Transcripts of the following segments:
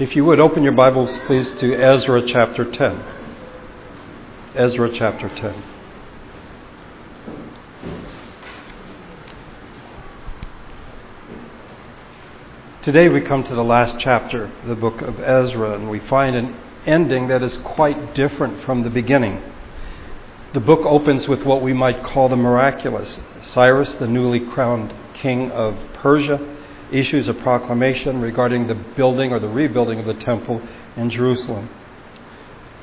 If you would open your Bibles, please, to Ezra chapter 10. Ezra chapter 10. Today we come to the last chapter of the book of Ezra, and we find an ending that is quite different from the beginning. The book opens with what we might call the miraculous. Cyrus, the newly crowned king of Persia, issues a proclamation regarding the building or the rebuilding of the temple in Jerusalem.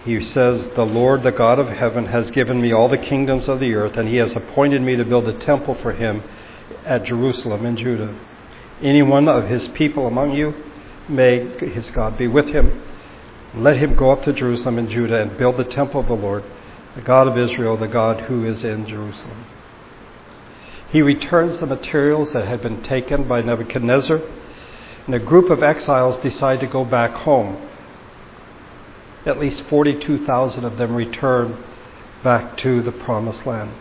He says, The Lord, the God of heaven, has given me all the kingdoms of the earth, and he has appointed me to build a temple for him at Jerusalem in Judah. Any one of his people among you, may his God be with him. Let him go up to Jerusalem and Judah and build the temple of the Lord, the God of Israel, the God who is in Jerusalem. He returns the materials that had been taken by Nebuchadnezzar, and a group of exiles decide to go back home. At least 42,000 of them return back to the promised land.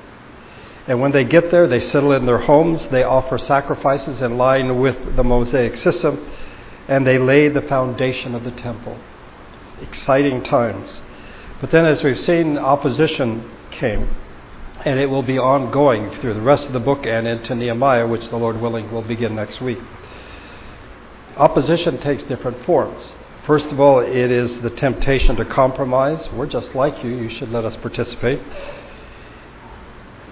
And when they get there, they settle in their homes, they offer sacrifices in line with the Mosaic system, and they lay the foundation of the temple. Exciting times. But then, as we've seen, opposition came and it will be ongoing through the rest of the book and into Nehemiah, which the Lord willing will begin next week. Opposition takes different forms. First of all, it is the temptation to compromise. We're just like you, you should let us participate.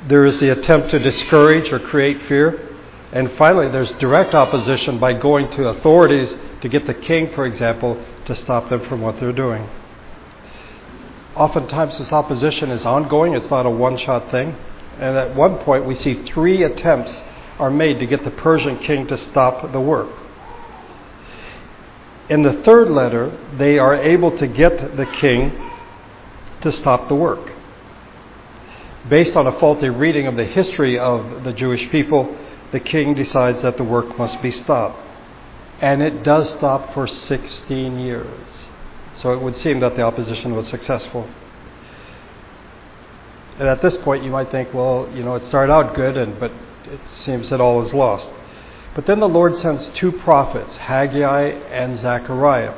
There is the attempt to discourage or create fear. And finally, there's direct opposition by going to authorities to get the king, for example, to stop them from what they're doing. Oftentimes, this opposition is ongoing, it's not a one shot thing. And at one point, we see three attempts are made to get the Persian king to stop the work. In the third letter, they are able to get the king to stop the work. Based on a faulty reading of the history of the Jewish people, the king decides that the work must be stopped. And it does stop for 16 years. So it would seem that the opposition was successful. And at this point, you might think, well, you know, it started out good, and, but it seems that all is lost. But then the Lord sends two prophets, Haggai and Zechariah.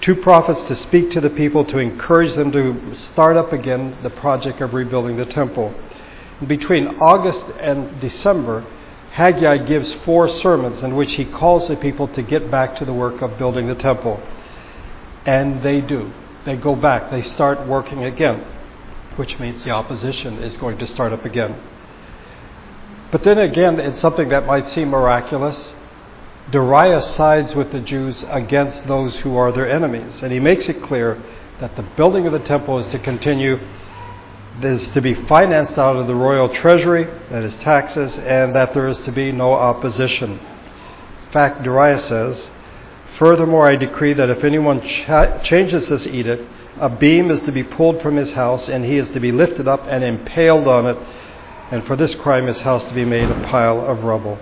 Two prophets to speak to the people to encourage them to start up again the project of rebuilding the temple. Between August and December, Haggai gives four sermons in which he calls the people to get back to the work of building the temple. And they do. They go back. They start working again, which means the opposition is going to start up again. But then again, it's something that might seem miraculous. Darius sides with the Jews against those who are their enemies. And he makes it clear that the building of the temple is to continue, is to be financed out of the royal treasury, that is taxes, and that there is to be no opposition. In fact, Darius says, Furthermore, I decree that if anyone ch- changes this edict, a beam is to be pulled from his house, and he is to be lifted up and impaled on it, and for this crime his house to be made a pile of rubble.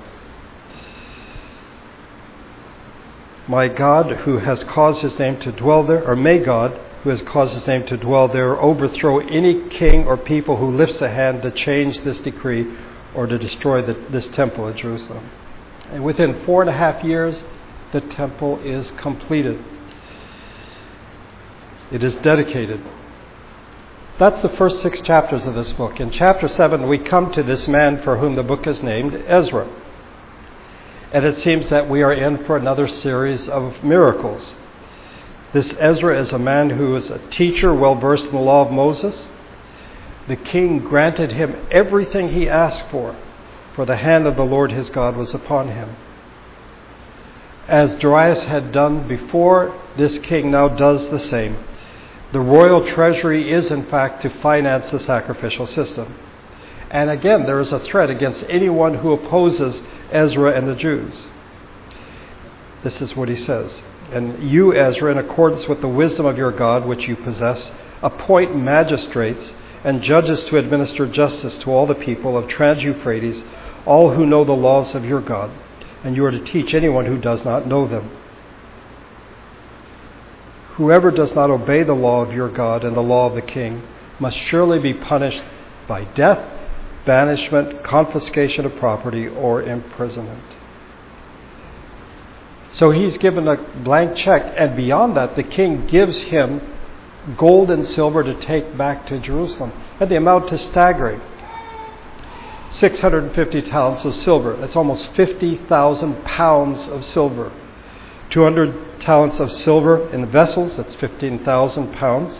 My God, who has caused his name to dwell there, or may God, who has caused his name to dwell there, overthrow any king or people who lifts a hand to change this decree or to destroy the, this temple at Jerusalem. And within four and a half years, the temple is completed. It is dedicated. That's the first six chapters of this book. In chapter 7, we come to this man for whom the book is named Ezra. And it seems that we are in for another series of miracles. This Ezra is a man who is a teacher well versed in the law of Moses. The king granted him everything he asked for, for the hand of the Lord his God was upon him as Darius had done before, this king now does the same. The royal treasury is, in fact, to finance the sacrificial system. And again, there is a threat against anyone who opposes Ezra and the Jews. This is what he says. And you, Ezra, in accordance with the wisdom of your God, which you possess, appoint magistrates and judges to administer justice to all the people of Trans Euphrates, all who know the laws of your God and you are to teach anyone who does not know them. Whoever does not obey the law of your God and the law of the king must surely be punished by death, banishment, confiscation of property, or imprisonment. So he's given a blank check, and beyond that, the king gives him gold and silver to take back to Jerusalem. And the amount is staggering 650 talents of silver. That's almost 50,000 pounds of silver. 200 talents of silver in the vessels. That's 15,000 pounds.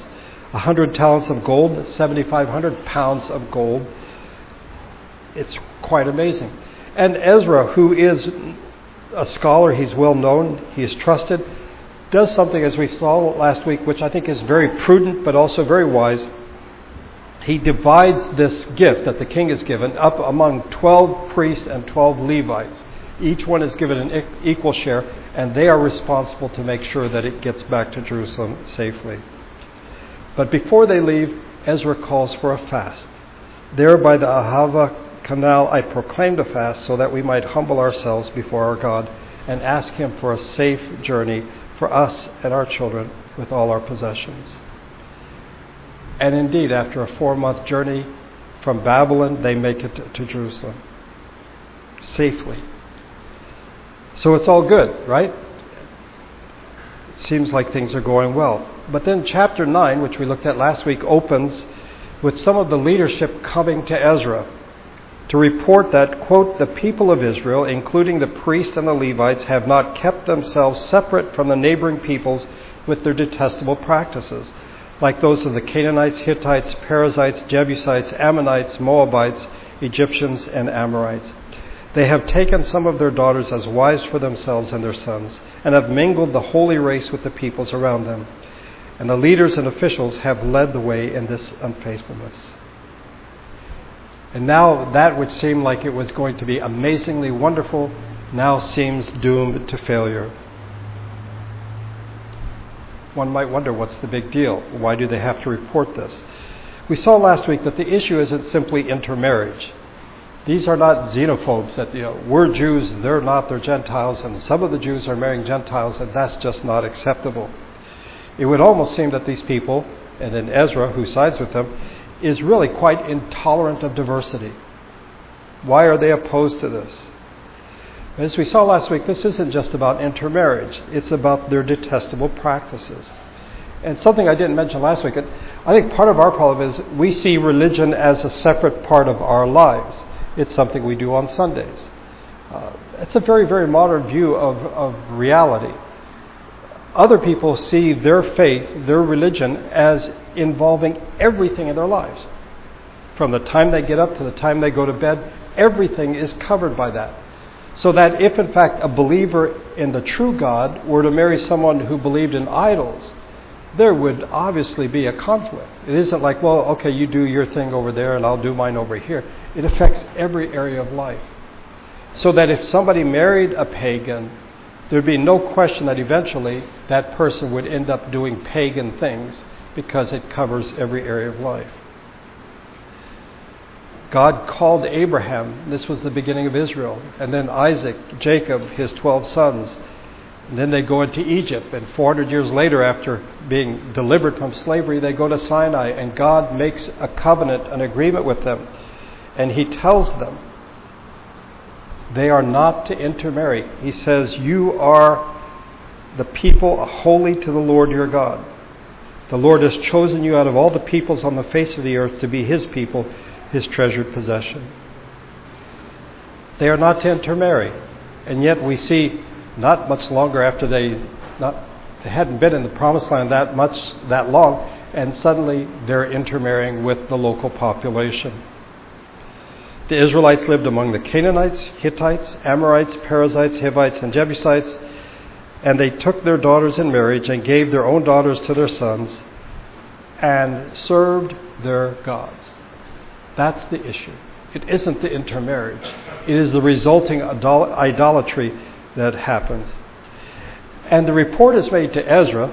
100 talents of gold. That's 7,500 pounds of gold. It's quite amazing. And Ezra, who is a scholar, he's well known, he is trusted, does something, as we saw last week, which I think is very prudent but also very wise. He divides this gift that the king has given up among 12 priests and 12 Levites. Each one is given an equal share, and they are responsible to make sure that it gets back to Jerusalem safely. But before they leave, Ezra calls for a fast. There by the Ahava canal, I proclaimed a fast so that we might humble ourselves before our God and ask Him for a safe journey for us and our children with all our possessions. And indeed, after a four month journey from Babylon, they make it to Jerusalem safely. So it's all good, right? It seems like things are going well. But then chapter 9, which we looked at last week, opens with some of the leadership coming to Ezra to report that, quote, the people of Israel, including the priests and the Levites, have not kept themselves separate from the neighboring peoples with their detestable practices, like those of the Canaanites, Hittites, Perizzites, Jebusites, Ammonites, Moabites, Egyptians, and Amorites. They have taken some of their daughters as wives for themselves and their sons, and have mingled the holy race with the peoples around them. And the leaders and officials have led the way in this unfaithfulness. And now that which seemed like it was going to be amazingly wonderful now seems doomed to failure. One might wonder what's the big deal? Why do they have to report this? We saw last week that the issue isn't simply intermarriage. These are not xenophobes that, you know, we're Jews, they're not, they're Gentiles, and some of the Jews are marrying Gentiles, and that's just not acceptable. It would almost seem that these people, and then Ezra, who sides with them, is really quite intolerant of diversity. Why are they opposed to this? As we saw last week, this isn't just about intermarriage, it's about their detestable practices. And something I didn't mention last week, I think part of our problem is we see religion as a separate part of our lives. It's something we do on Sundays. Uh, it's a very, very modern view of, of reality. Other people see their faith, their religion, as involving everything in their lives. From the time they get up to the time they go to bed, everything is covered by that. So that if, in fact, a believer in the true God were to marry someone who believed in idols, there would obviously be a conflict. It isn't like, well, okay, you do your thing over there and I'll do mine over here. It affects every area of life. So that if somebody married a pagan, there'd be no question that eventually that person would end up doing pagan things because it covers every area of life. God called Abraham, this was the beginning of Israel, and then Isaac, Jacob, his 12 sons. And then they go into Egypt, and 400 years later, after being delivered from slavery, they go to Sinai, and God makes a covenant, an agreement with them. And He tells them they are not to intermarry. He says, You are the people holy to the Lord your God. The Lord has chosen you out of all the peoples on the face of the earth to be his people, his treasured possession. They are not to intermarry. And yet we see not much longer after they not they hadn't been in the promised land that much that long, and suddenly they're intermarrying with the local population. The Israelites lived among the Canaanites, Hittites, Amorites, Perizzites, Hivites, and Jebusites and they took their daughters in marriage and gave their own daughters to their sons and served their gods. That's the issue. It isn't the intermarriage, it is the resulting idolatry that happens. And the report is made to Ezra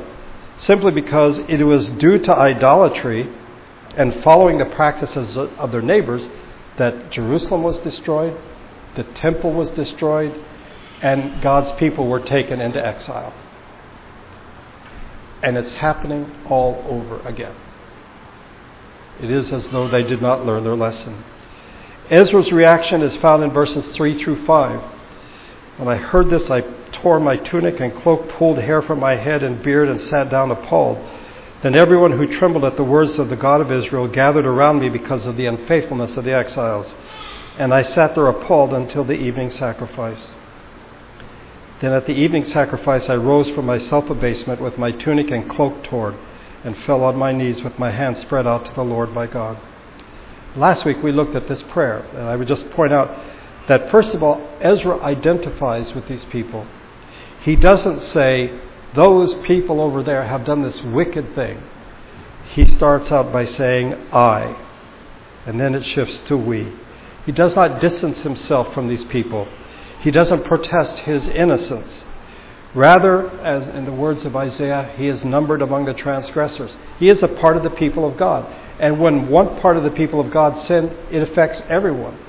simply because it was due to idolatry and following the practices of their neighbors that Jerusalem was destroyed, the temple was destroyed, and God's people were taken into exile. And it's happening all over again. It is as though they did not learn their lesson. Ezra's reaction is found in verses 3 through 5. When I heard this, I tore my tunic and cloak, pulled hair from my head and beard, and sat down appalled. Then everyone who trembled at the words of the God of Israel gathered around me because of the unfaithfulness of the exiles. And I sat there appalled until the evening sacrifice. Then at the evening sacrifice I rose from my self abasement with my tunic and cloak torn, and fell on my knees with my hands spread out to the Lord my God. Last week we looked at this prayer, and I would just point out that first of all, Ezra identifies with these people. He doesn't say, those people over there have done this wicked thing. He starts out by saying, I. And then it shifts to we. He does not distance himself from these people. He doesn't protest his innocence. Rather, as in the words of Isaiah, he is numbered among the transgressors. He is a part of the people of God. And when one part of the people of God sin, it affects everyone.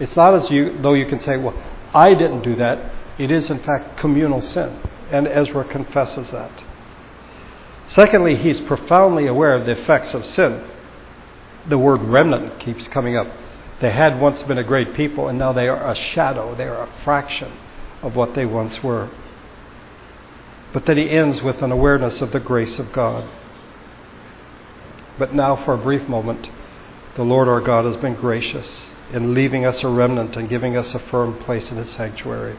It's not as you, though you can say, well, I didn't do that. It is, in fact, communal sin and Ezra confesses that. Secondly, he's profoundly aware of the effects of sin. The word remnant keeps coming up. They had once been a great people, and now they are a shadow, they are a fraction of what they once were. But then he ends with an awareness of the grace of God. But now, for a brief moment, the Lord our God has been gracious in leaving us a remnant and giving us a firm place in his sanctuary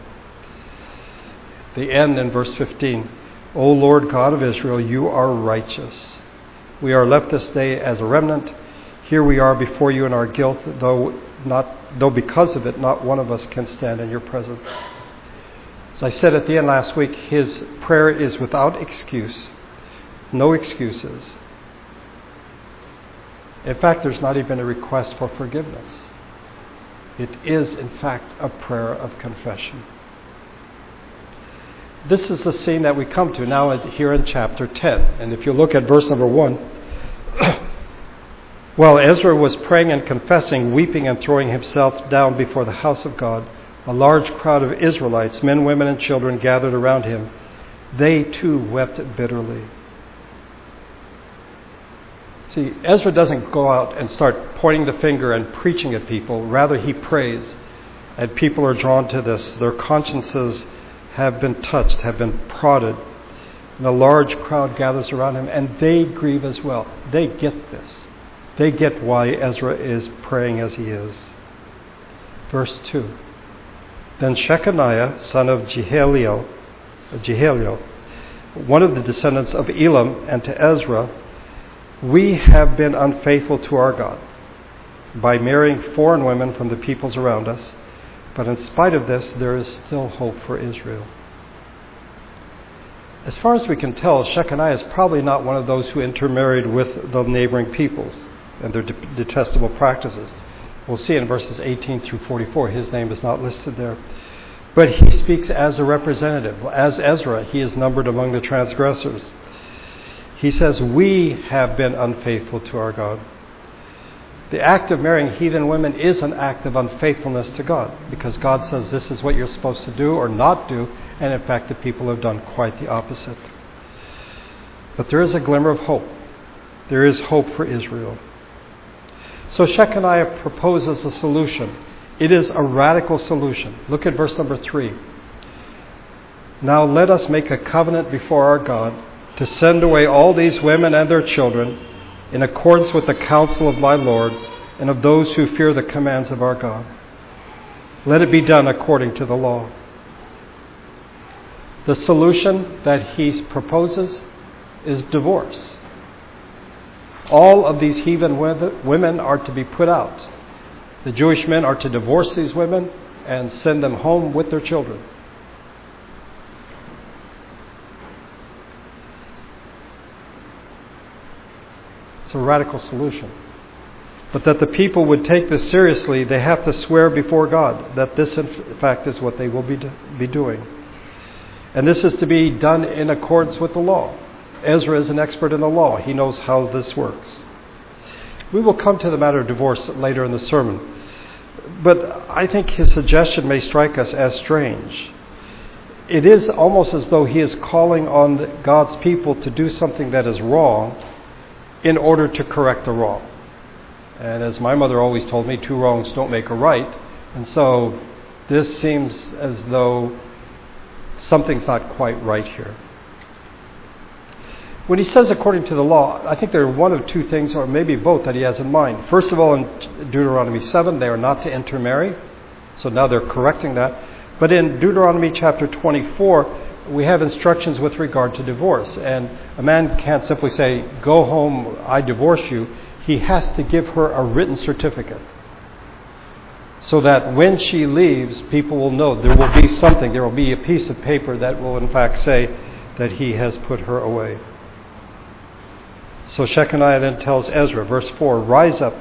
the end in verse 15. O Lord God of Israel, you are righteous. We are left this day as a remnant. Here we are before you in our guilt, though not though because of it not one of us can stand in your presence. As I said at the end last week, his prayer is without excuse. No excuses. In fact, there's not even a request for forgiveness. It is, in fact, a prayer of confession this is the scene that we come to now here in chapter 10. And if you look at verse number 1, while Ezra was praying and confessing, weeping and throwing himself down before the house of God, a large crowd of Israelites, men, women, and children, gathered around him. They too wept bitterly. See, Ezra doesn't go out and start pointing the finger and preaching at people. Rather, he prays. And people are drawn to this. Their consciences have been touched, have been prodded. And a large crowd gathers around him, and they grieve as well. They get this. They get why Ezra is praying as he is. Verse 2 Then Shechaniah, son of Jehalelel, one of the descendants of Elam, and to Ezra, We have been unfaithful to our God by marrying foreign women from the peoples around us but in spite of this, there is still hope for Israel. As far as we can tell, Shechaniah is probably not one of those who intermarried with the neighboring peoples and their detestable practices. We'll see in verses 18 through 44. His name is not listed there. But he speaks as a representative. As Ezra, he is numbered among the transgressors. He says, We have been unfaithful to our God. The act of marrying heathen women is an act of unfaithfulness to God because God says this is what you're supposed to do or not do, and in fact, the people have done quite the opposite. But there is a glimmer of hope. There is hope for Israel. So Shechaniah proposes a solution. It is a radical solution. Look at verse number 3. Now let us make a covenant before our God to send away all these women and their children in accordance with the counsel of my Lord and of those who fear the commands of our God. Let it be done according to the law. The solution that he proposes is divorce. All of these heathen women are to be put out. The Jewish men are to divorce these women and send them home with their children. It's a radical solution. But that the people would take this seriously, they have to swear before God that this, in fact, is what they will be, be doing. And this is to be done in accordance with the law. Ezra is an expert in the law, he knows how this works. We will come to the matter of divorce later in the sermon. But I think his suggestion may strike us as strange. It is almost as though he is calling on God's people to do something that is wrong in order to correct the wrong. And as my mother always told me, two wrongs don't make a right. And so this seems as though something's not quite right here. When he says according to the law, I think there are one of two things, or maybe both, that he has in mind. First of all, in Deuteronomy 7, they are not to intermarry. So now they're correcting that. But in Deuteronomy chapter 24, we have instructions with regard to divorce. And a man can't simply say, Go home, I divorce you. He has to give her a written certificate. So that when she leaves, people will know there will be something, there will be a piece of paper that will, in fact, say that he has put her away. So Shechaniah then tells Ezra, verse 4 Rise up,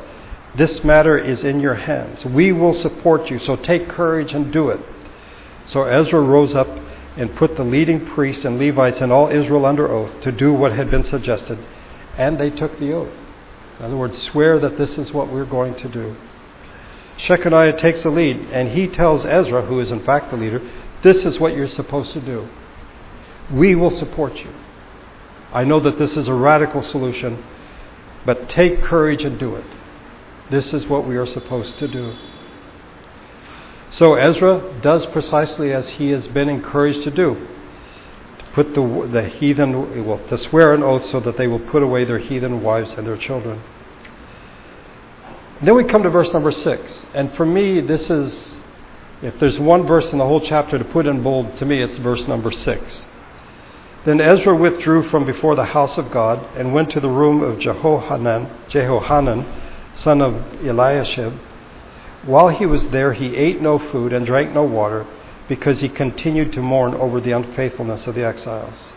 this matter is in your hands. We will support you, so take courage and do it. So Ezra rose up and put the leading priests and Levites and all Israel under oath to do what had been suggested, and they took the oath. In other words, swear that this is what we're going to do. Shechaniah takes the lead, and he tells Ezra, who is in fact the leader, this is what you're supposed to do. We will support you. I know that this is a radical solution, but take courage and do it. This is what we are supposed to do. So Ezra does precisely as he has been encouraged to do. To put the, the heathen, well, to swear an oath so that they will put away their heathen wives and their children. then we come to verse number six. And for me, this is, if there's one verse in the whole chapter to put in bold, to me it's verse number six. Then Ezra withdrew from before the house of God and went to the room of Jehohanan, Jehohanan son of Eliashib. While he was there, he ate no food and drank no water because he continued to mourn over the unfaithfulness of the exiles.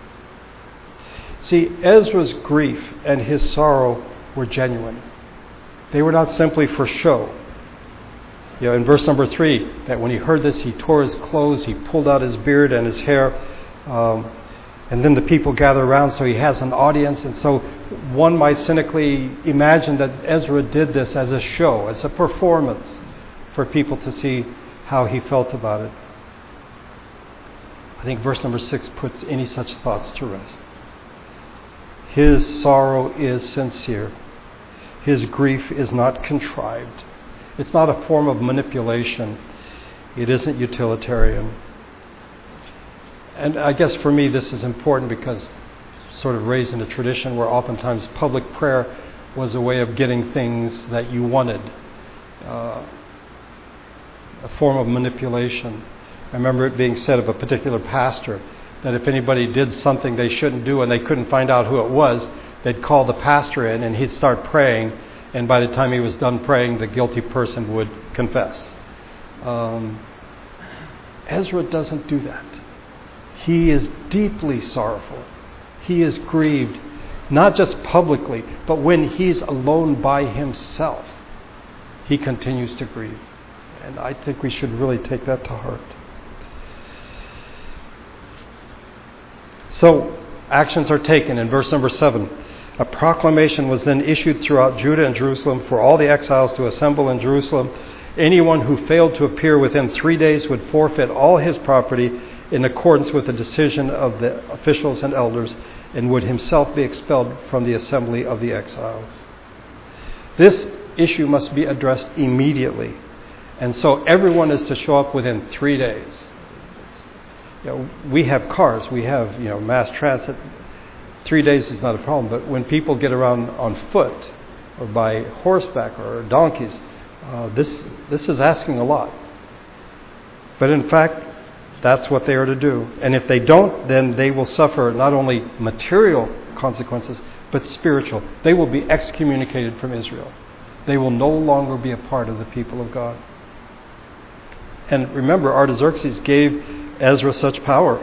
See, Ezra's grief and his sorrow were genuine. They were not simply for show. You know, in verse number three, that when he heard this, he tore his clothes, he pulled out his beard and his hair. Um, and then the people gather around, so he has an audience. And so one might cynically imagine that Ezra did this as a show, as a performance for people to see how he felt about it. I think verse number six puts any such thoughts to rest. His sorrow is sincere. His grief is not contrived. It's not a form of manipulation. It isn't utilitarian and I guess for me this is important because sort of raised in a tradition where oftentimes public prayer was a way of getting things that you wanted, uh, a form of manipulation. I remember it being said of a particular pastor that if anybody did something they shouldn't do and they couldn't find out who it was, they'd call the pastor in and he'd start praying, and by the time he was done praying, the guilty person would confess. Um, Ezra doesn't do that. He is deeply sorrowful. He is grieved, not just publicly, but when he's alone by himself, he continues to grieve. And I think we should really take that to heart. So, actions are taken in verse number 7. A proclamation was then issued throughout Judah and Jerusalem for all the exiles to assemble in Jerusalem. Anyone who failed to appear within three days would forfeit all his property in accordance with the decision of the officials and elders, and would himself be expelled from the assembly of the exiles. This issue must be addressed immediately, and so everyone is to show up within three days. You know, we have cars, we have you know mass transit. Three days is not a problem, but when people get around on foot or by horseback or donkeys, uh, this this is asking a lot. But in fact, that's what they are to do. And if they don't, then they will suffer not only material consequences, but spiritual. They will be excommunicated from Israel. They will no longer be a part of the people of God. And remember, Artaxerxes gave Ezra such power.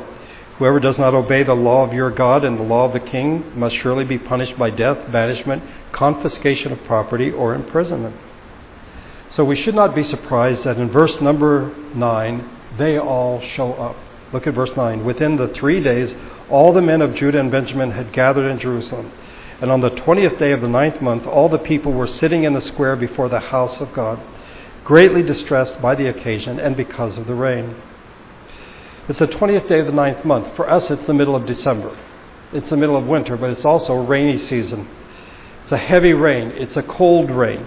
Whoever does not obey the law of your God and the law of the king must surely be punished by death, banishment, confiscation of property, or imprisonment. So we should not be surprised that in verse number 9, they all show up. Look at verse 9. Within the three days, all the men of Judah and Benjamin had gathered in Jerusalem. And on the twentieth day of the ninth month, all the people were sitting in the square before the house of God, greatly distressed by the occasion and because of the rain. It's the twentieth day of the ninth month. For us, it's the middle of December. It's the middle of winter, but it's also a rainy season. It's a heavy rain, it's a cold rain.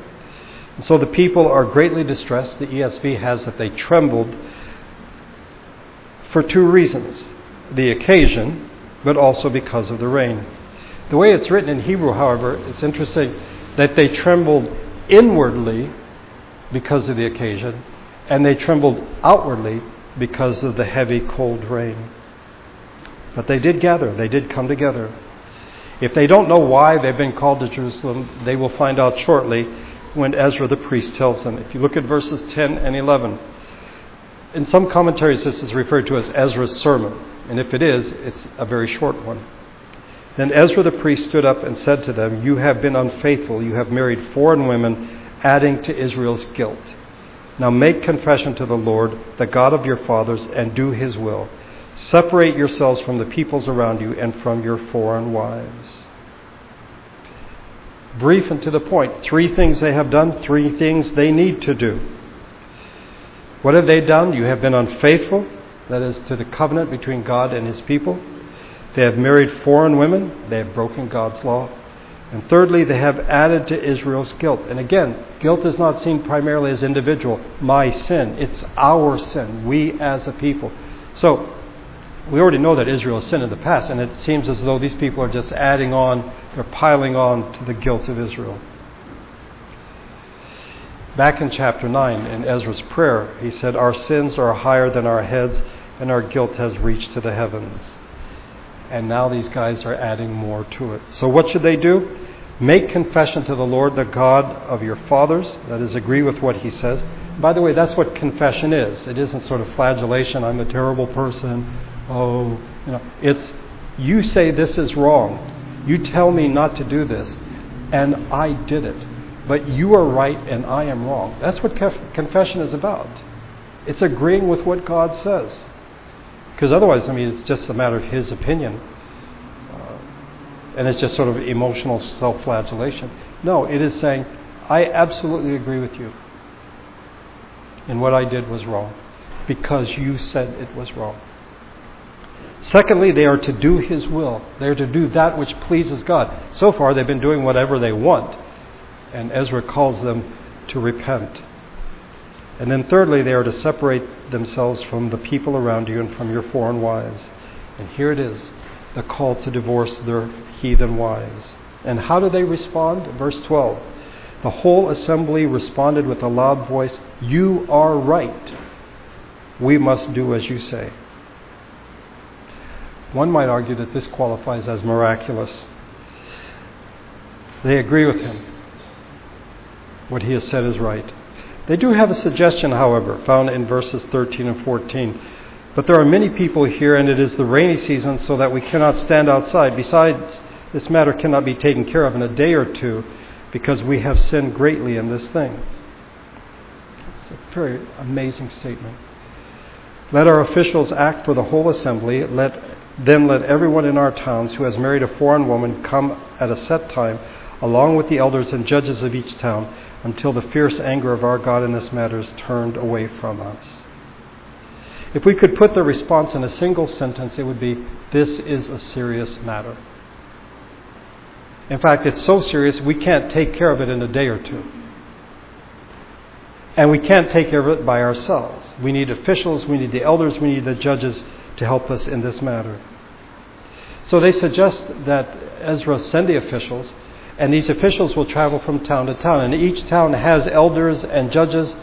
And so the people are greatly distressed. The ESV has that they trembled for two reasons. the occasion, but also because of the rain. The way it's written in Hebrew, however, it's interesting that they trembled inwardly because of the occasion, and they trembled outwardly because of the heavy, cold rain. But they did gather, they did come together. If they don't know why they've been called to Jerusalem, they will find out shortly when Ezra the priest tells them. If you look at verses 10 and 11, in some commentaries this is referred to as Ezra's sermon, and if it is, it's a very short one. Then Ezra the priest stood up and said to them, You have been unfaithful, you have married foreign women, adding to Israel's guilt. Now make confession to the Lord, the God of your fathers, and do his will. Separate yourselves from the peoples around you and from your foreign wives. Brief and to the point. Three things they have done, three things they need to do. What have they done? You have been unfaithful, that is, to the covenant between God and his people. They have married foreign women, they have broken God's law. And thirdly, they have added to Israel's guilt. And again, guilt is not seen primarily as individual, my sin. It's our sin, we as a people. So, we already know that Israel has sinned in the past, and it seems as though these people are just adding on, they're piling on to the guilt of Israel. Back in chapter 9, in Ezra's prayer, he said, Our sins are higher than our heads, and our guilt has reached to the heavens and now these guys are adding more to it. So, what should they do? Make confession to the Lord, the God of your fathers. That is, agree with what he says. By the way, that's what confession is. It isn't sort of flagellation, I'm a terrible person. Oh, you know, it's you say this is wrong. You tell me not to do this, and I did it. But you are right and I am wrong. That's what confession is about. It's agreeing with what God says. Because otherwise, I mean, it's just a matter of his opinion. Uh, and it's just sort of emotional self flagellation. No, it is saying, I absolutely agree with you. And what I did was wrong. Because you said it was wrong. Secondly, they are to do His will. They are to do that which pleases God. So far, they've been doing whatever they want. And Ezra calls them to repent. And then, thirdly, they are to separate themselves from the people around you and from your foreign wives. And here it is the call to divorce their heathen wives. And how do they respond? Verse 12. The whole assembly responded with a loud voice, You are right. We must do as you say. One might argue that this qualifies as miraculous. They agree with him. What he has said is right. They do have a suggestion, however, found in verses 13 and 14. But there are many people here, and it is the rainy season, so that we cannot stand outside. Besides, this matter cannot be taken care of in a day or two, because we have sinned greatly in this thing. It's a very amazing statement. Let our officials act for the whole assembly. Let, then let everyone in our towns who has married a foreign woman come at a set time, along with the elders and judges of each town until the fierce anger of our God in this matter is turned away from us. If we could put the response in a single sentence, it would be This is a serious matter. In fact, it's so serious we can't take care of it in a day or two. And we can't take care of it by ourselves. We need officials, we need the elders, we need the judges to help us in this matter. So they suggest that Ezra send the officials and these officials will travel from town to town. And each town has elders and judges.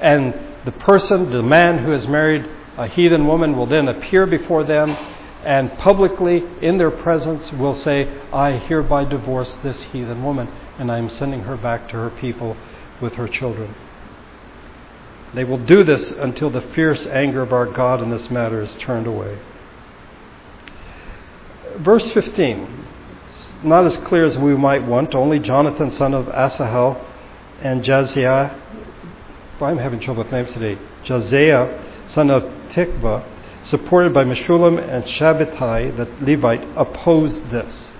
And the person, the man who has married a heathen woman, will then appear before them and publicly, in their presence, will say, I hereby divorce this heathen woman, and I am sending her back to her people with her children. They will do this until the fierce anger of our God in this matter is turned away. Verse 15 not as clear as we might want. Only Jonathan, son of Asahel, and Jaziah, I'm having trouble with names today, Jaziah, son of Tikva, supported by Meshullam and Shabbatai, the Levite, opposed this.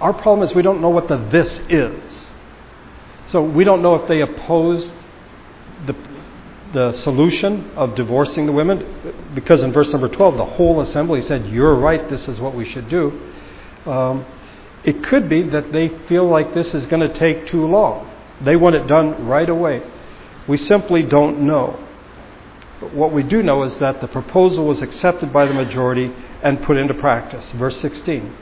Our problem is we don't know what the this is. So we don't know if they opposed the, the solution of divorcing the women, because in verse number 12, the whole assembly said, You're right, this is what we should do. Um, it could be that they feel like this is going to take too long. They want it done right away. We simply don't know. But what we do know is that the proposal was accepted by the majority and put into practice. Verse 16.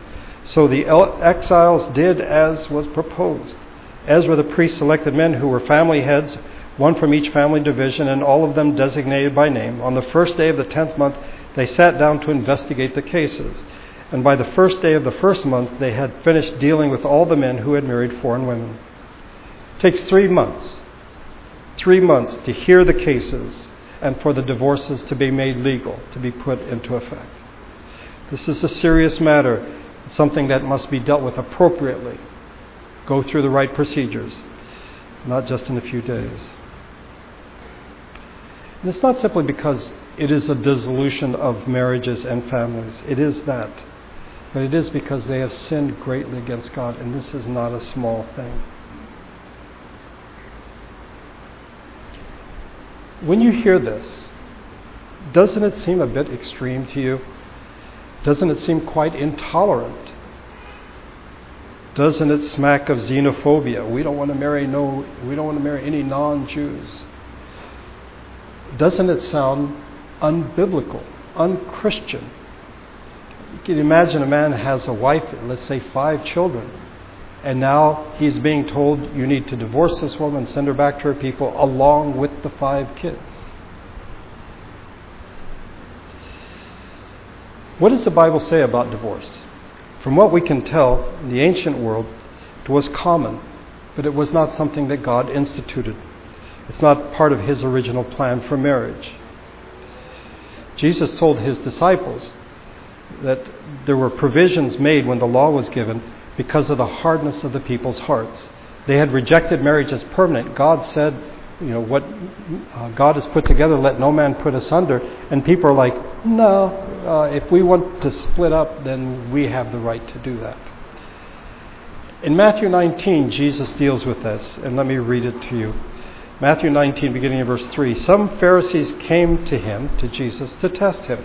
So the exiles did as was proposed. Ezra the priest selected men who were family heads, one from each family division, and all of them designated by name. On the first day of the tenth month, they sat down to investigate the cases. And by the first day of the first month, they had finished dealing with all the men who had married foreign women. It takes three months, three months to hear the cases and for the divorces to be made legal, to be put into effect. This is a serious matter, something that must be dealt with appropriately. Go through the right procedures, not just in a few days. And it's not simply because it is a dissolution of marriages and families. It is that. But it is because they have sinned greatly against God, and this is not a small thing. When you hear this, doesn't it seem a bit extreme to you? Doesn't it seem quite intolerant? Doesn't it smack of xenophobia? We don't want to marry no we don't want to marry any non-Jews. Doesn't it sound unbiblical, unchristian? You can imagine a man has a wife, let's say five children, and now he's being told you need to divorce this woman, send her back to her people, along with the five kids. What does the Bible say about divorce? From what we can tell, in the ancient world, it was common, but it was not something that God instituted. It's not part of His original plan for marriage. Jesus told His disciples that there were provisions made when the law was given because of the hardness of the people's hearts. They had rejected marriage as permanent. God said, you know, what uh, God has put together, let no man put asunder. And people are like, no, uh, if we want to split up, then we have the right to do that. In Matthew 19, Jesus deals with this, and let me read it to you. Matthew 19, beginning of verse 3. Some Pharisees came to him, to Jesus, to test him.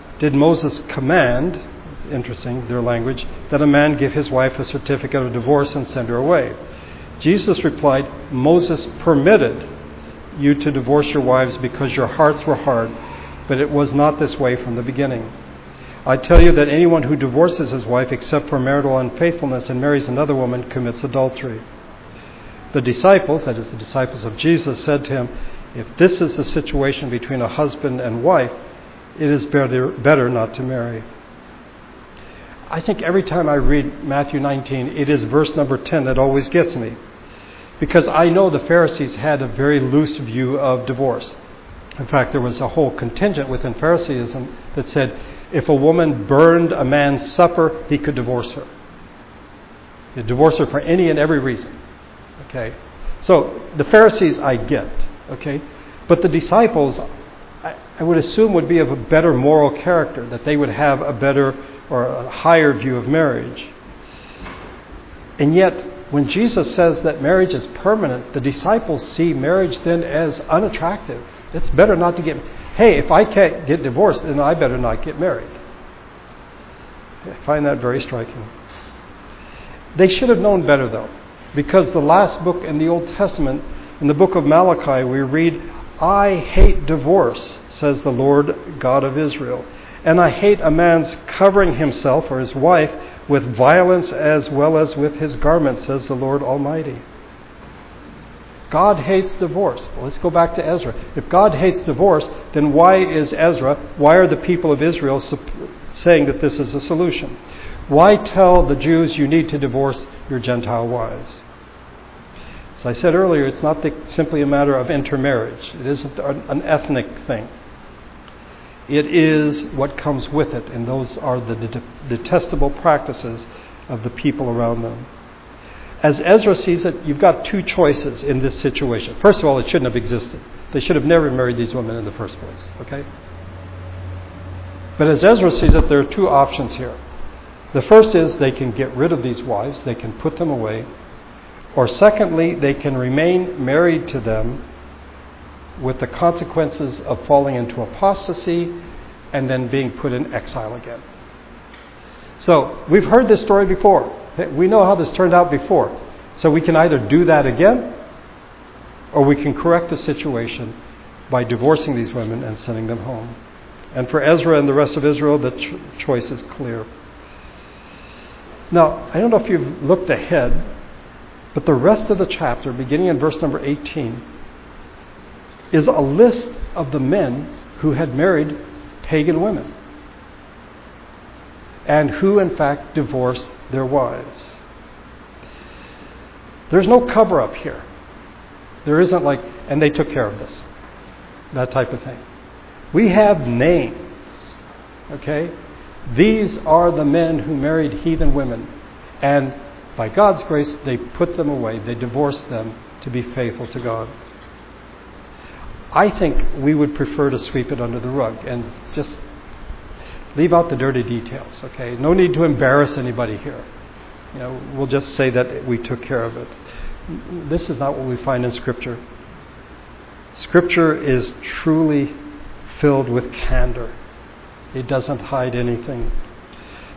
did Moses command interesting, their language, that a man give his wife a certificate of divorce and send her away. Jesus replied, Moses permitted you to divorce your wives because your hearts were hard, but it was not this way from the beginning. I tell you that anyone who divorces his wife except for marital unfaithfulness and marries another woman commits adultery. The disciples, that is, the disciples of Jesus, said to him, If this is the situation between a husband and wife, it is better, better not to marry. I think every time I read Matthew 19, it is verse number 10 that always gets me. Because I know the Pharisees had a very loose view of divorce. In fact, there was a whole contingent within Phariseeism that said if a woman burned a man's supper, he could divorce her. He'd divorce her for any and every reason. Okay? So the Pharisees I get. Okay? But the disciples, I, would assume, would be of a better moral character, that they would have a better or a higher view of marriage. And yet, when Jesus says that marriage is permanent, the disciples see marriage then as unattractive. It's better not to get. Hey, if I can't get divorced, then I better not get married. I find that very striking. They should have known better, though, because the last book in the Old Testament, in the book of Malachi, we read, I hate divorce, says the Lord God of Israel. And I hate a man's covering himself or his wife with violence as well as with his garments, says the Lord Almighty. God hates divorce. Well, let's go back to Ezra. If God hates divorce, then why is Ezra, why are the people of Israel saying that this is a solution? Why tell the Jews you need to divorce your Gentile wives? As I said earlier, it's not the, simply a matter of intermarriage, it isn't an ethnic thing. It is what comes with it, and those are the de- detestable practices of the people around them. As Ezra sees it, you've got two choices in this situation. First of all, it shouldn't have existed. They should have never married these women in the first place, okay? But as Ezra sees it, there are two options here. The first is they can get rid of these wives, they can put them away. Or secondly, they can remain married to them with the consequences of falling into apostasy and then being put in exile again. So, we've heard this story before. We know how this turned out before. So, we can either do that again or we can correct the situation by divorcing these women and sending them home. And for Ezra and the rest of Israel, the ch- choice is clear. Now, I don't know if you've looked ahead, but the rest of the chapter, beginning in verse number 18, is a list of the men who had married pagan women and who, in fact, divorced their wives. There's no cover up here. There isn't like, and they took care of this, that type of thing. We have names, okay? These are the men who married heathen women. And by God's grace, they put them away. They divorced them to be faithful to God. I think we would prefer to sweep it under the rug and just leave out the dirty details, okay? No need to embarrass anybody here. You know, we'll just say that we took care of it. This is not what we find in Scripture. Scripture is truly filled with candor. It doesn't hide anything.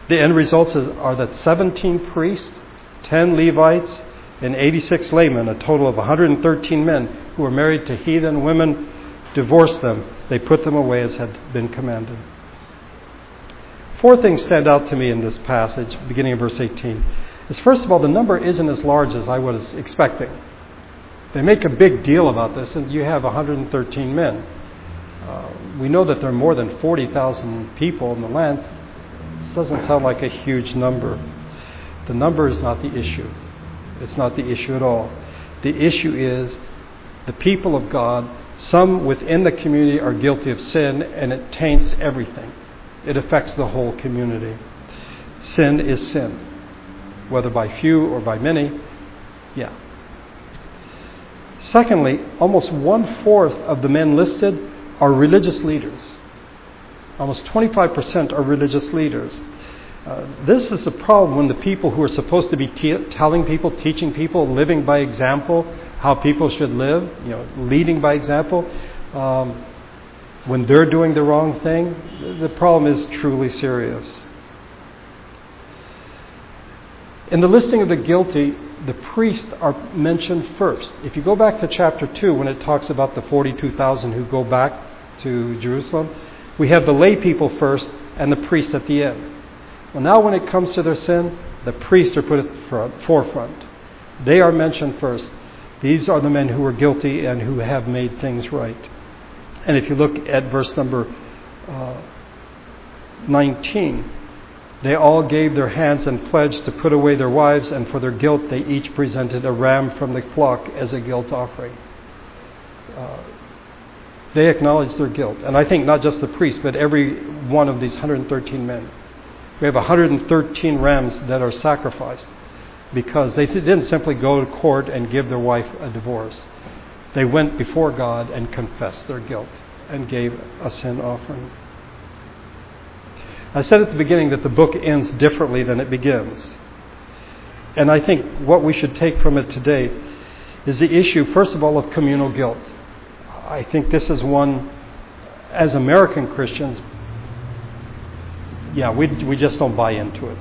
The end results are that 17 priests, 10 Levites, and 86 laymen, a total of 113 men who were married to heathen women, divorced them. They put them away as had been commanded. Four things stand out to me in this passage, beginning in verse 18. Is first of all, the number isn't as large as I was expecting. They make a big deal about this, and you have 113 men. Uh, we know that there are more than 40,000 people in the land. This doesn't sound like a huge number. The number is not the issue. It's not the issue at all. The issue is the people of God, some within the community are guilty of sin, and it taints everything. It affects the whole community. Sin is sin, whether by few or by many. Yeah. Secondly, almost one fourth of the men listed are religious leaders. Almost 25% are religious leaders. Uh, this is a problem when the people who are supposed to be te- telling people, teaching people, living by example, how people should live, you know, leading by example, um, when they're doing the wrong thing, the problem is truly serious. In the listing of the guilty, the priests are mentioned first. If you go back to chapter 2, when it talks about the 42,000 who go back to Jerusalem, we have the lay people first and the priests at the end. Well, now when it comes to their sin, the priests are put at the front, forefront. They are mentioned first. These are the men who are guilty and who have made things right. And if you look at verse number uh, 19, they all gave their hands and pledged to put away their wives, and for their guilt they each presented a ram from the flock as a guilt offering. Uh, they acknowledged their guilt. And I think not just the priest, but every one of these 113 men. We have 113 rams that are sacrificed because they didn't simply go to court and give their wife a divorce. They went before God and confessed their guilt and gave a sin offering. I said at the beginning that the book ends differently than it begins. And I think what we should take from it today is the issue, first of all, of communal guilt. I think this is one, as American Christians, yeah, we, we just don't buy into it.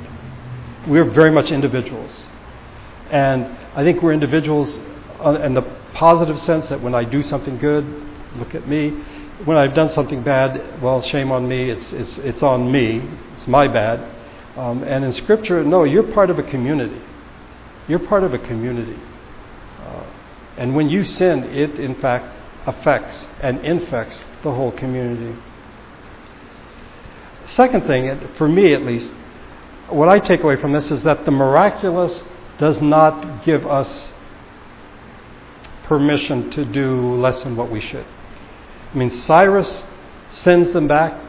We're very much individuals. And I think we're individuals uh, in the positive sense that when I do something good, look at me. When I've done something bad, well, shame on me. It's, it's, it's on me. It's my bad. Um, and in Scripture, no, you're part of a community. You're part of a community. Uh, and when you sin, it in fact affects and infects the whole community. Second thing, for me at least, what I take away from this is that the miraculous does not give us permission to do less than what we should. I mean, Cyrus sends them back.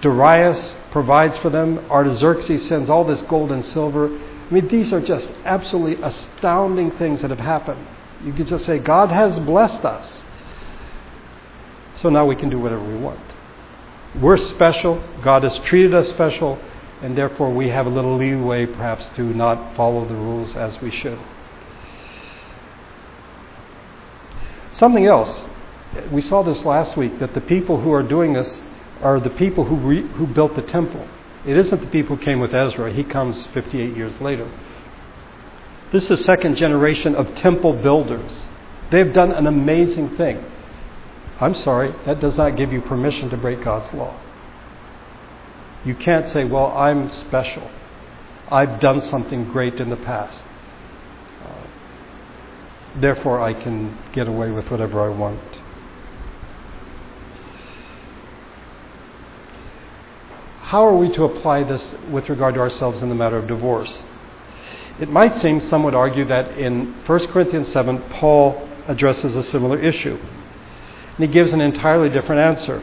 Darius provides for them. Artaxerxes sends all this gold and silver. I mean, these are just absolutely astounding things that have happened. You could just say, God has blessed us. So now we can do whatever we want. We're special. God has treated us special. and therefore we have a little leeway perhaps to not follow the rules as we should. Something else, we saw this last week that the people who are doing this are the people who, re, who built the temple. It isn't the people who came with Ezra, he comes 58 years later. This is a second generation of temple builders. They've done an amazing thing. I'm sorry, that does not give you permission to break God's law. You can't say, well, I'm special. I've done something great in the past. Uh, therefore, I can get away with whatever I want. How are we to apply this with regard to ourselves in the matter of divorce? It might seem, some would argue, that in 1 Corinthians 7, Paul addresses a similar issue. And he gives an entirely different answer.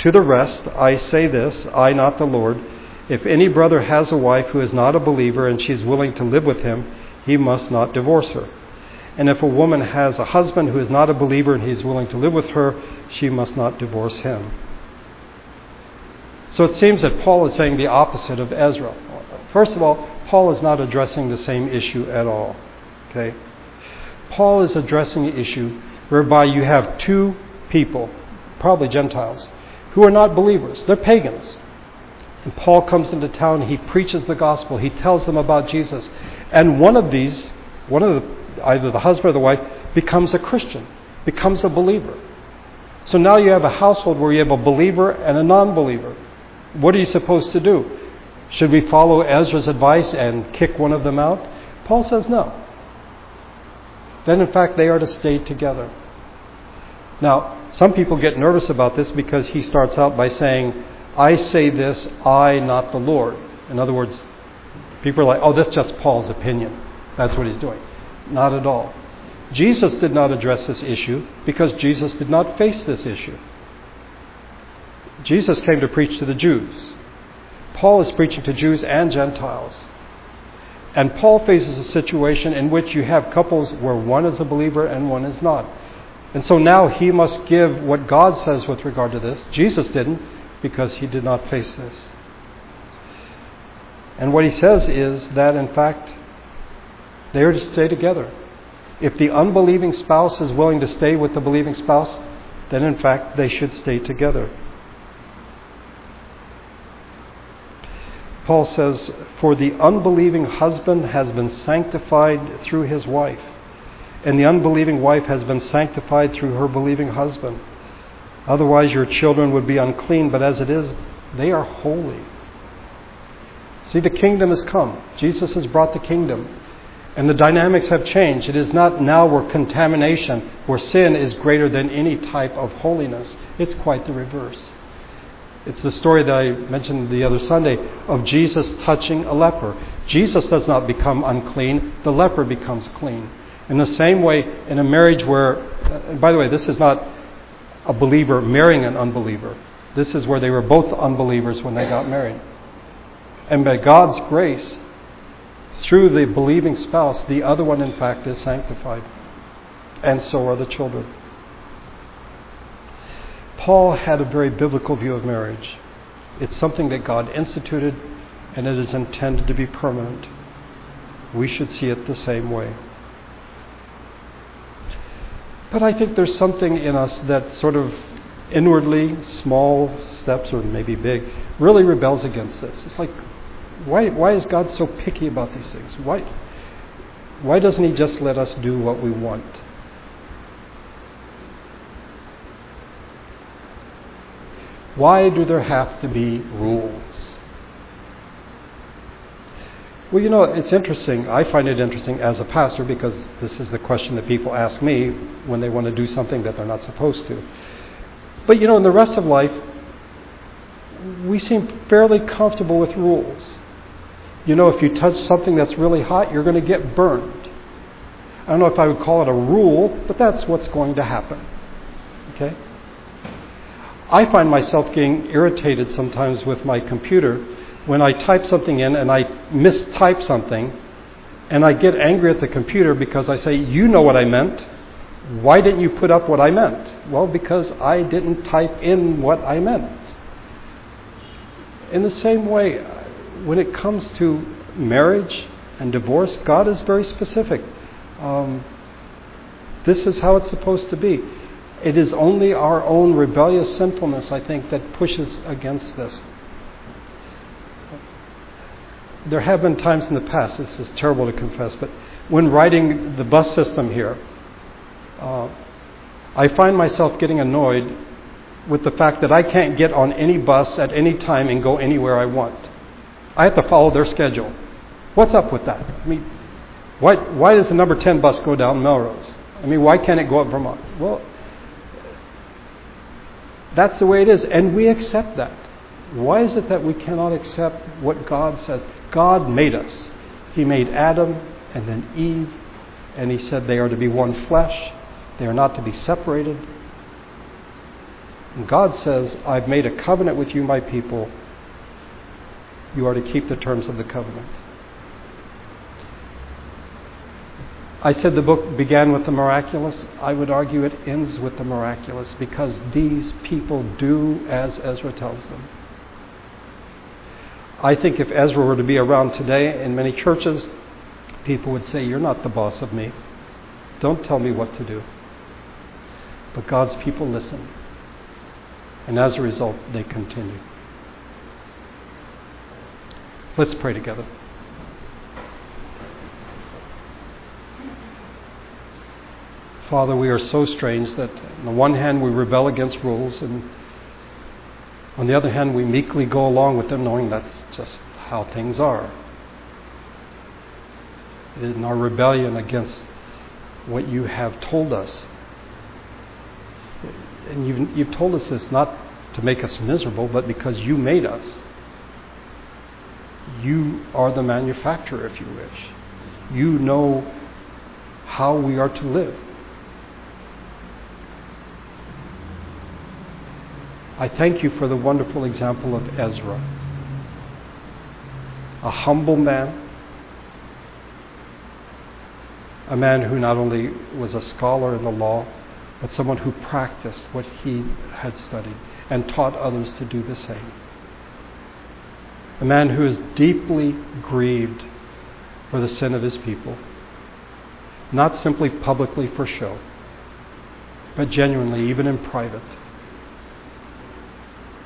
To the rest, I say this, I, not the Lord. If any brother has a wife who is not a believer and she is willing to live with him, he must not divorce her. And if a woman has a husband who is not a believer and he is willing to live with her, she must not divorce him. So it seems that Paul is saying the opposite of Ezra. First of all, Paul is not addressing the same issue at all. Okay? Paul is addressing the issue whereby you have two people, probably Gentiles, who are not believers. They're pagans. And Paul comes into town, he preaches the gospel, he tells them about Jesus. And one of these, one of the, either the husband or the wife, becomes a Christian, becomes a believer. So now you have a household where you have a believer and a non believer. What are you supposed to do? Should we follow Ezra's advice and kick one of them out? Paul says no. Then, in fact, they are to stay together. Now, some people get nervous about this because he starts out by saying, I say this, I, not the Lord. In other words, people are like, oh, that's just Paul's opinion. That's what he's doing. Not at all. Jesus did not address this issue because Jesus did not face this issue. Jesus came to preach to the Jews. Paul is preaching to Jews and Gentiles. And Paul faces a situation in which you have couples where one is a believer and one is not. And so now he must give what God says with regard to this. Jesus didn't because he did not face this. And what he says is that, in fact, they are to stay together. If the unbelieving spouse is willing to stay with the believing spouse, then in fact they should stay together. Paul says, For the unbelieving husband has been sanctified through his wife and the unbelieving wife has been sanctified through her believing husband. Otherwise, your children would be unclean, but as it is, they are holy. See, the kingdom has come. Jesus has brought the kingdom. And the dynamics have changed. It is not now where contamination, where sin is greater than any type of holiness. It's quite the reverse. It's the story that I mentioned the other Sunday of Jesus touching a leper. Jesus does not become unclean, the leper becomes clean. In the same way, in a marriage where, uh, by the way, this is not a believer marrying an unbeliever. This is where they were both unbelievers when they got married. And by God's grace, through the believing spouse, the other one, in fact, is sanctified. And so are the children. Paul had a very biblical view of marriage. It's something that God instituted, and it is intended to be permanent. We should see it the same way. But I think there's something in us that sort of inwardly, small steps or maybe big, really rebels against this. It's like, why, why is God so picky about these things? Why, why doesn't He just let us do what we want? Why do there have to be rules? Well, you know, it's interesting. I find it interesting as a pastor because this is the question that people ask me when they want to do something that they're not supposed to. But, you know, in the rest of life, we seem fairly comfortable with rules. You know, if you touch something that's really hot, you're going to get burned. I don't know if I would call it a rule, but that's what's going to happen. Okay? I find myself getting irritated sometimes with my computer when I type something in and I mistype something, and I get angry at the computer because I say, You know what I meant. Why didn't you put up what I meant? Well, because I didn't type in what I meant. In the same way, when it comes to marriage and divorce, God is very specific. Um, this is how it's supposed to be. It is only our own rebellious sinfulness, I think, that pushes against this. There have been times in the past, this is terrible to confess, but when riding the bus system here, uh, I find myself getting annoyed with the fact that I can't get on any bus at any time and go anywhere I want. I have to follow their schedule. What's up with that? I mean, why, why does the number 10 bus go down Melrose? I mean, why can't it go up Vermont? Well, that's the way it is, and we accept that. Why is it that we cannot accept what God says? God made us. He made Adam and then Eve, and He said they are to be one flesh, they are not to be separated. And God says, I've made a covenant with you, my people. You are to keep the terms of the covenant. I said the book began with the miraculous. I would argue it ends with the miraculous because these people do as Ezra tells them. I think if Ezra were to be around today in many churches, people would say, You're not the boss of me. Don't tell me what to do. But God's people listen. And as a result, they continue. Let's pray together. Father, we are so strange that on the one hand we rebel against rules, and on the other hand we meekly go along with them, knowing that's just how things are. In our rebellion against what you have told us, and you've, you've told us this not to make us miserable, but because you made us. You are the manufacturer, if you wish. You know how we are to live. I thank you for the wonderful example of Ezra. A humble man, a man who not only was a scholar in the law, but someone who practiced what he had studied and taught others to do the same. A man who is deeply grieved for the sin of his people, not simply publicly for show, but genuinely, even in private.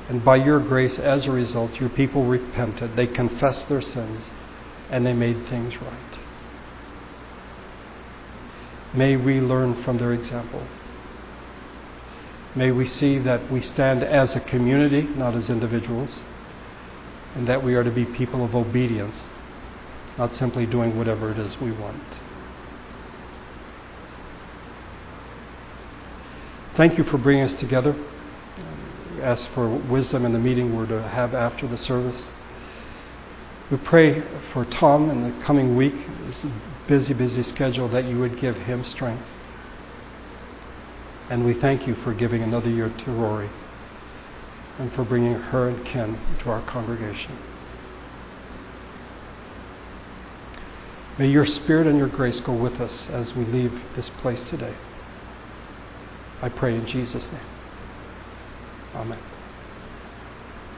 And by your grace, as a result, your people repented. They confessed their sins and they made things right. May we learn from their example. May we see that we stand as a community, not as individuals, and that we are to be people of obedience, not simply doing whatever it is we want. Thank you for bringing us together ask for wisdom in the meeting we're to have after the service. We pray for Tom in the coming week, this busy, busy schedule, that you would give him strength. And we thank you for giving another year to Rory and for bringing her and Ken to our congregation. May your spirit and your grace go with us as we leave this place today. I pray in Jesus' name. Amen.